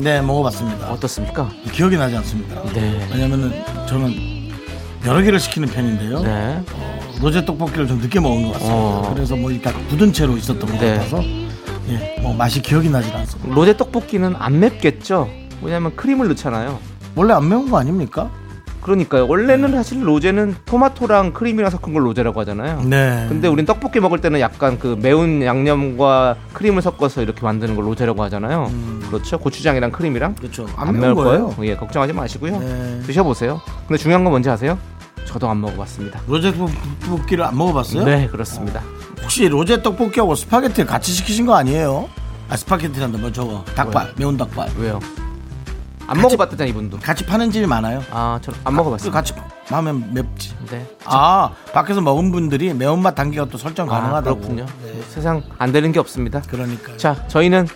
네, 먹어봤습니다. 어떻습니까? 기억이 나지 않습니다. 네. 왜냐면은 저는 여러 개를 시키는 편인데요. 네. 로제 떡볶이를 좀 늦게 먹은 것 같습니다. 어. 그래서 뭐 이렇게 굳은 채로 있었던 것 네. 같아서 예, 뭐 맛이 기억이 나질 않습니다. 로제 떡볶이는 안 맵겠죠? 왜냐면 크림을 넣잖아요. 원래 안 매운 거 아닙니까? 그러니까요. 원래는 사실 로제는 토마토랑 크림이랑 섞은 걸 로제라고 하잖아요. 네. 근데 우린 떡볶이 먹을 때는 약간 그 매운 양념과 크림을 섞어서 이렇게 만드는 걸 로제라고 하잖아요. 그렇죠. 고추장이랑 크림이랑 그렇죠. 안 매울 거예요. 예, 걱정하지 마시고요. 네. 드셔보세요. 근데 중요한 건 뭔지 아세요? 저도 안 먹어봤습니다. 로제 떡볶이를 안 먹어봤어요? 네, 그렇습니다. 혹시 로제 떡볶이하고 스파게티 같이 시키신 거 아니에요? 아 스파게티란다 뭐 저거 닭발 매운 닭발 왜요? 안 먹어봤다잖아 이분도. 같이 파는 집이 많아요. 아, 저는 안그 먹어봤어요. 같이 하면 맵지. 네. 아 밖에서 먹은 분들이 매운맛 단계가 또 설정 아, 가능하다고. 그렇군요. 네. 세상 안 되는 게 없습니다. 그러니까. 자, 저희는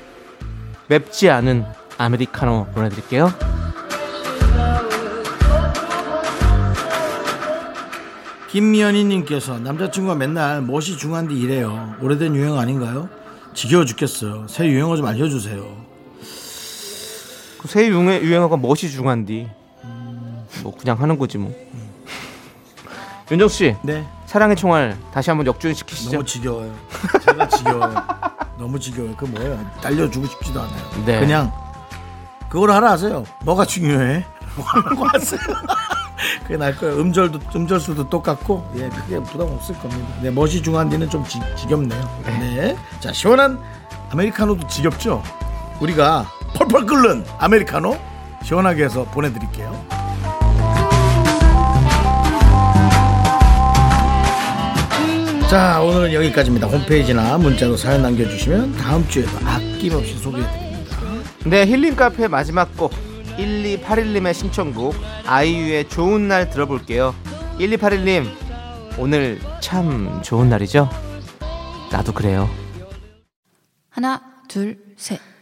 맵지 않은 아메리카노 보내드릴게요. 김미연희님께서 남자친구가 맨날 멋이 중한데 이래요. 오래된 유행 아닌가요? 지겨워 죽겠어요. 새 유행어 좀 알려주세요. 그 새 유행, 유행어가 멋이 중한디. 뭐 그냥 하는 거지 뭐. 윤정 씨, 네. 사랑의 총알 다시 한번 역주행 시키시죠. 너무 지겨워요. 제가 지겨워요. 너무 지겨워요. 그 뭐예요? 딸려주고 싶지도 않아요. 네. 그냥 그걸 하라 하세요. 뭐가 중요해? 뭐라고 하세요. 그게 나을 거예요. 음절도 음절수도 똑같고 예 크게 부담 없을 겁니다. 네 멋이 중한 뒤는 좀 지, 지겹네요. 네. 자 시원한 아메리카노도 지겹죠. 우리가 펄펄 끓는 아메리카노 시원하게 해서 보내드릴게요. 자 오늘은 여기까지입니다. 홈페이지나 문자로 사연 남겨주시면 다음 주에도 아낌없이 소개해드립니다. 네, 힐링 카페 마지막 곡 1281님의 신청곡 아이유의 좋은 날 들어볼게요. 1281님 오늘 참 좋은 날이죠? 나도 그래요. 하나, 둘, 셋.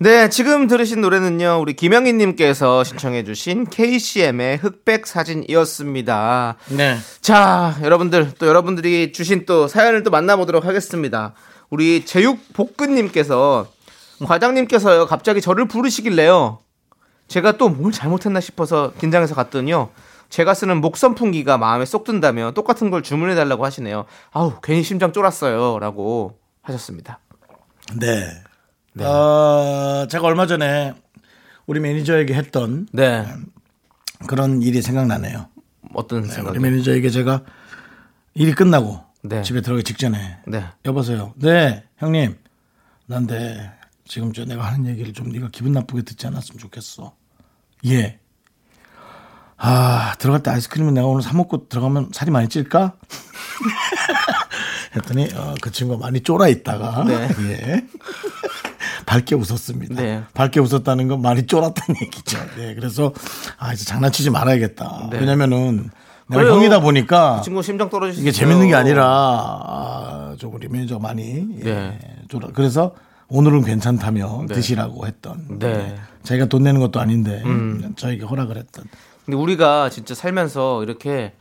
네, 지금 들으신 노래는요, 우리 김영희님께서 신청해주신 KCM의 흑백 사진이었습니다. 네. 자, 여러분들, 또 여러분들이 주신 또 사연을 또 만나보도록 하겠습니다. 우리 제육볶음님께서 과장님께서요, 갑자기 저를 부르시길래요. 제가 또 뭘 잘못했나 싶어서 긴장해서 갔더니요. 제가 쓰는 목 선풍기가 마음에 쏙 든다며 똑같은 걸 주문해달라고 하시네요. 아우, 괜히 심장 쫄았어요. 라고 하셨습니다. 네. 어, 제가 얼마 전에 우리 매니저에게 했던 네. 그런 일이 생각나네요. 어떤 우리 생각이? 매니저에게 제가 일이 끝나고 네. 집에 들어가기 직전에 네. 여보세요. 네, 형님. 난데 지금 저 내가 하는 얘기를 좀 네가 기분 나쁘게 듣지 않았으면 좋겠어. 예. 아, 들어갈 때 아이스크림을 내가 오늘 사 먹고 들어가면 살이 많이 찔까? 했더니 어, 그 친구가 많이 쫄아 있다가 네. 예. 밝게 웃었습니다. 네. 밝게 웃었다는 건 많이 쫄았다는 얘기죠. 네, 그래서 아 이제 장난치지 말아야겠다. 네. 왜냐면은 내가 그래요. 형이다 보니까 그 친구 심장 떨어지시 이게 재밌는 게 아니라 아, 좀 우리 매니저가 많이 예, 네. 쫄아. 그래서 오늘은 괜찮다며 네. 드시라고 했던. 네. 네. 자기가 돈 내는 것도 아닌데 음. 저에게 허락을 했던. 근데 우리가 진짜 살면서 이렇게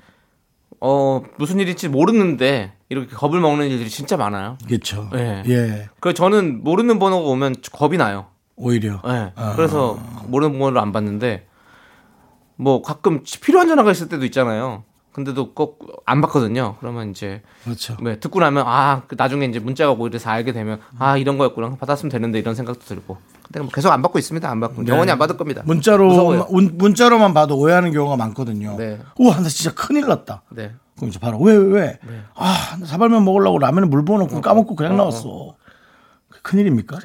어 무슨 일일지 모르는데 이렇게 겁을 먹는 일들이 진짜 많아요. 그렇죠. 예. 예. 그래서 저는 모르는 번호가 오면 겁이 나요. 오히려. 예. 아. 그래서 모르는 번호를 안 받는데 뭐 가끔 필요한 전화가 있을 때도 있잖아요. 근데도 꼭 안 받거든요. 그러면 이제 그렇죠. 네, 듣고 나면 아그 나중에 이제 문자가 오고 이래서 알게 되면 아 이런 거였구나 받았으면 되는데 이런 생각도 들고 근데 뭐 계속 안 받고 있습니다 안 받고 영원히 안 받을 겁니다 네. 문자로. 문, 문자로만 봐도 오해하는 경우가 많거든요. 네. 우와, 나 진짜 큰일 났다. 네. 그럼 이제 바로 왜 왜 왜? 아, 나 사발면 먹으려고 라면에 물 부어놓고 까먹고 그냥 나왔어. 큰일입니까?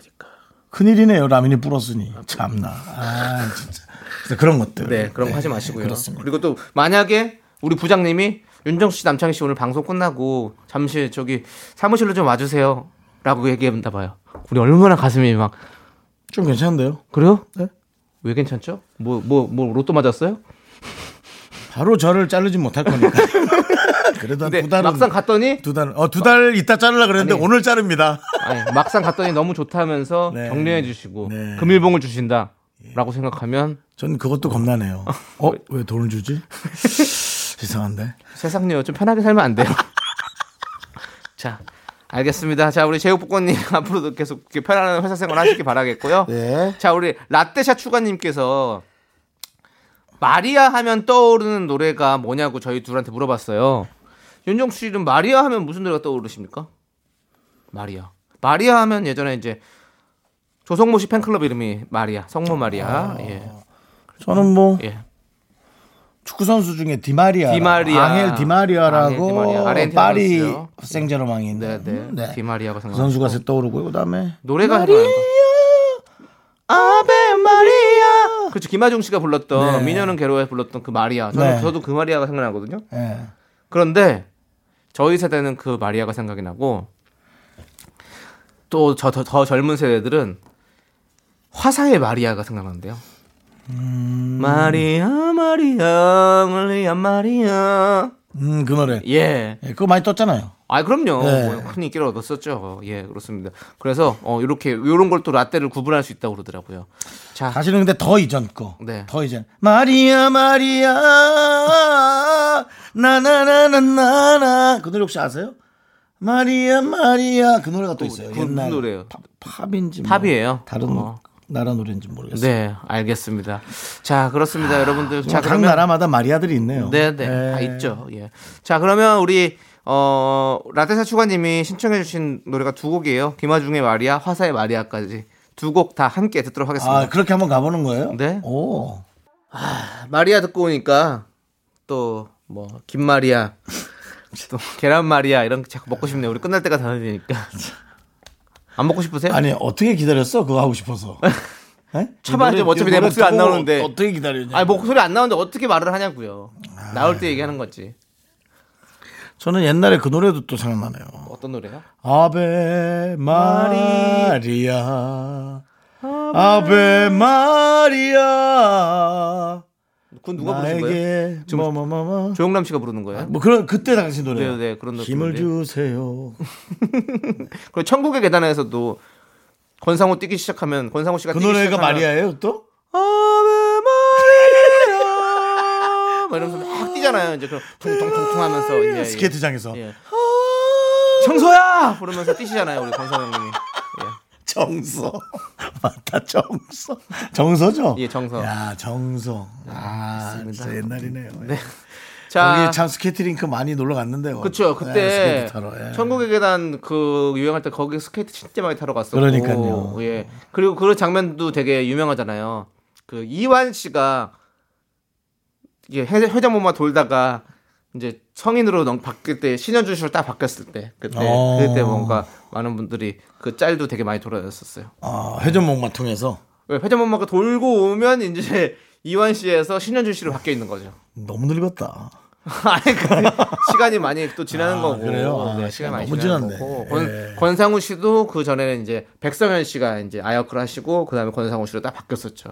큰일이네요. 라면이 불었으니 참나. 아, 진짜. 그래서 그런 것들. 네, 그런 거 하지 마시고요. 그렇습니다. 그리고 또 만약에 우리 부장님이 윤정수 씨, 남창희 씨 오늘 방송 끝나고 잠시 저기 사무실로 좀 와주세요. 라고 얘기한다 봐요. 우리 얼마나 가슴이 막 좀 괜찮은데요? 그래요? 네. 왜 괜찮죠? 뭐 뭐 뭐 로또 맞았어요? 바로 저를 자르지 못할 거니까. 그래도 한두 달은 막상 갔더니 두 달, 어, 두달 있다 자르려 그랬는데 아니. 오늘 자릅니다. 아니, 막상 갔더니 너무 좋다면서 네. 격려해 주시고 네. 금일봉을 주신다 라고 생각하면 전 그것도 겁나네요. 어, 왜 돈을 주지? 이상한데. 세상요 좀 편하게 살면 안 돼요. 자, 알겠습니다. 자, 우리 제육볶음님 앞으로도 계속 편안한 회사 생활 하시기 바라겠고요. 네. 자, 우리 라떼샤 추가님께서 마리아 하면 떠오르는 노래가 뭐냐고 저희 둘한테 물어봤어요. 윤정수 씨는 마리아 하면 무슨 노래가 떠오르십니까? 마리아. 마리아 하면 예전에 이제 조성모 씨 팬클럽 이름이 마리아, 성모 마리아. 예. 저는 뭐 예. 축구 선수 중에 디마리아, 디마리아. 앙헬 디마리아라고 앙헬 디마리아. 아르헨티나 파리. 생제르맹이 네, 있는 네. 디마리아가 그. 선수가 떠오르고 그다음에 노래가 거. 아베 마리아. 그렇죠. 김하중 씨가 불렀던 네. 미녀는 괴로워에 불렀던 그 마리아. 저는 네. 저도 그 마리아가 생각나거든요. 예. 그런데 저희 세대는 그 마리아가 생각이 나고 또저더 젊은 세대들은 화사의 마리아가 생각나는데요. 음. 마리아 마리아 마리아 마리아 음, 그 노래. 예. 예, 그거 많이 떴잖아요. 아 그럼요. 네. 뭐, 큰 인기를 얻었었죠. 예 그렇습니다. 그래서 어 이렇게 요런 걸 또 라떼를 구분할 수 있다고 그러더라고요. 자 사실은 근데 더 이전 거. 네. 더 이전. 마리아 마리아 나나나나나나 그 노래 혹시 아세요? 마리아 마리아 그 노래가 또 있어요. 그 옛날 노래예요? 팝, 팝인지 뭐 팝이에요? 다른 어. 나라 노래인지 모르겠어요. 네 알겠습니다. 자 그렇습니다 여러분들. 자 각 나라마다 마리아들이 있네요. 네네 예. 다 있죠. 예. 자 그러면 우리 어 라떼사 추가님이 신청해주신 노래가 두 곡이에요. 김아중의 마리아, 화사의 마리아까지 두 곡 다 함께 듣도록 하겠습니다. 아 그렇게 한번 가보는 거예요? 네. 오. 마리아 듣고 오니까 또 뭐 김마리아, 또 계란 마리아 이런 거 자꾸 먹고 싶네요. 우리 끝날 때가 다 되니까. 안 먹고 싶으세요? 아니 어떻게 기다렸어? 그거 하고 싶어서. 이 노래- 어차피 이내 목소리 안 나오는데. 어떻게 기다렸냐? 아니 목소리 안 나오는데 어떻게 말을 하냐고요. 나올 때 얘기하는 거지. 저는 옛날에 그 노래도 또 생각나네요. 어떤 노래요? 아베 마리아 아베 마리아 그건 누가 부르신 거예요? 뭐뭐뭐뭐 조영남 씨가 부르는 거예요? 뭐 그런 그때 당시 노래 네, 네, 그런 힘을 노래인데. 주세요 그리고 천국의 계단에서도 권상우 뛰기 시작하면 권상우 씨가 그 뛰기 노래가 시작하면 마리아예요 또 아베 마리아 막 이러면서 막 뛰잖아요. 이제 그 퉁퉁퉁퉁 하면서 이제 예. 스케이트장에서 예. 청소야 부르면서 뛰시잖아요. 우리 권상우 형님이. 정서 맞다 정서 정서죠 예, 정서. 야 정서 아 진짜 옛날이네요 네. 자, 거기 참 스케이트링크 많이 놀러 갔는데요 그쵸. 네, 그때 스케이트 타러, 예. 천국의 계단 그 유행할 때 거기 스케이트 진짜 많이 타러 갔었고. 그러니까요. 예. 그리고 그런 장면도 되게 유명하잖아요. 그 이완 씨가 이게 회- 회전목마 돌다가 이제 성인으로 넘 바뀔 때 신현준 씨로 딱 바뀌었을 때 그때 어. 그때 뭔가 많은 분들이 그 짤도 되게 많이 돌아다녔었어요. 아, 회전목마 통해서 왜 회전목마가 돌고 오면 이제 이완 씨에서 신현준 씨로 바뀌어 있는 거죠. 너무 늙었다 아니 근데 시간이 많이 또 지나는 아, 거고 그래요? 아, 네, 시간 시간 많이 지나는 지났네. 거고 권, 예. 권상우 씨도 그 전에는 이제 백성현 씨가 이제 아역을 하시고 그 다음에 권상우 씨로 딱 바뀌었었죠.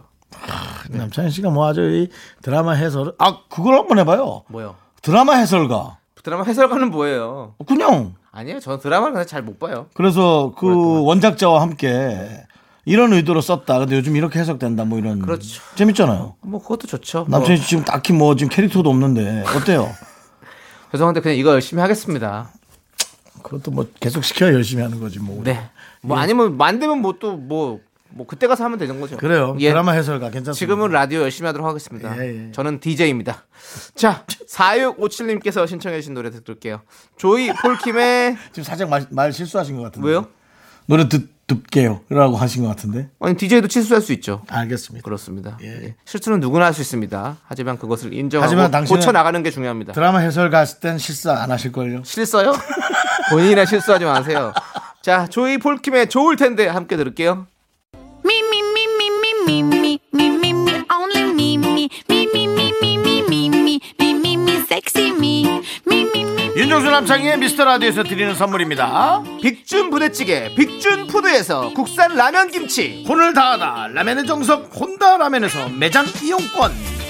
남창희 씨가 뭐 아주 이 드라마 해설 아 그걸 한번 해봐요 뭐요? 드라마 해설가 드라마 해설가는 뭐예요? 그냥 아니에요. 저는 드라마를 그냥 잘 못 봐요. 그래서 그 원작자와 함께 이런 의도로 썼다 근데 요즘 이렇게 해석된다 뭐 이런 그렇죠. 재밌잖아요 뭐 그것도 좋죠. 뭐, 남창희 씨 지금 딱히 뭐 지금 캐릭터도 없는데 어때요 죄송한데 그냥 이거 열심히 하겠습니다. 그것도 뭐 계속 시켜야 열심히 하는 거지 뭐 네. 뭐 아니면 만들면 뭐 또뭐 뭐 그때 가서 하면 되는 거죠. 그래요 예. 드라마 해설가 괜찮습니다 지금은 라디오 열심히 하도록 하겠습니다. 예, 예. 저는 DJ입니다. 자, 4657님께서 신청해 주신 노래 들을게요. 조이 폴킴의 지금 살짝 말, 말 실수하신 것 같은데 왜요? 노래 듣, 듣게요 라고 하신 것 같은데 아니 DJ도 실수할 수 있죠. 알겠습니다 그렇습니다. 예. 예. 실수는 누구나 할 수 있습니다. 하지만 그것을 인정하고 하지만 고쳐 나가는 게 중요합니다. 드라마 해설 갔을 땐 실수 안 하실 걸요 실수요? 본인이나 실수하지 마세요. 자, 조이 폴킴의 좋을 텐데 함께 들을게요. 윤정수 남창희의 미스터 라디오에서 드리는 선물입니다 빅준 부대찌개 빅준 푸드에서 국산 라면 김치 혼을 다하다 라멘의 정석 혼다 라멘에서 매장 이용권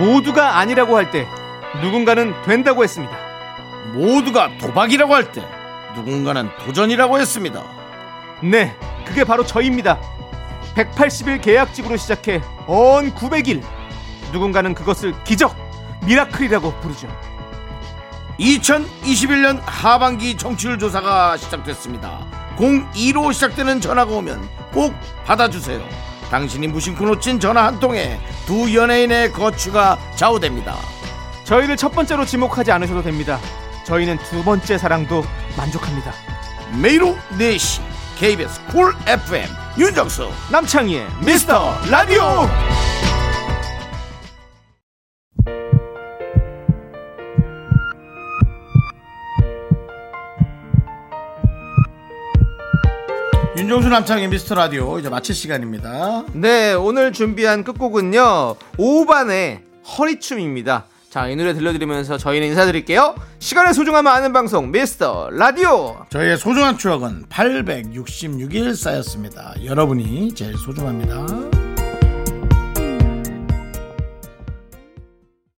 모두가 아니라고 할 때 누군가는 된다고 했습니다. 모두가 도박이라고 할 때 누군가는 도전이라고 했습니다. 네, 그게 바로 저입니다. 180일 계약직으로 시작해 언 900일. 누군가는 그것을 기적, 미라클이라고 부르죠. 2021년 하반기 청취율 조사가 시작됐습니다. 02로 시작되는 전화가 오면 꼭 받아주세요. 당신이 무심코 놓친 전화 한 통에 두 연예인의 거취가 좌우됩니다. 저희를 첫 번째로 지목하지 않으셔도 됩니다. 저희는 두 번째 사랑도 만족합니다. 매일 오후 4시 KBS 쿨 FM 윤정수 남창희의 미스터 라디오 윤정수 남창희 미스터 라디오 이제 마칠 시간입니다. 네, 오늘 준비한 끝곡은요. 오반의 허리춤입니다. 자, 이 노래 들려드리면서 저희는 인사드릴게요. 시간의 소중함을 아는 방송 미스터 라디오. 저희의 소중한 추억은 866일 쌓였습니다. 여러분이 제일 소중합니다.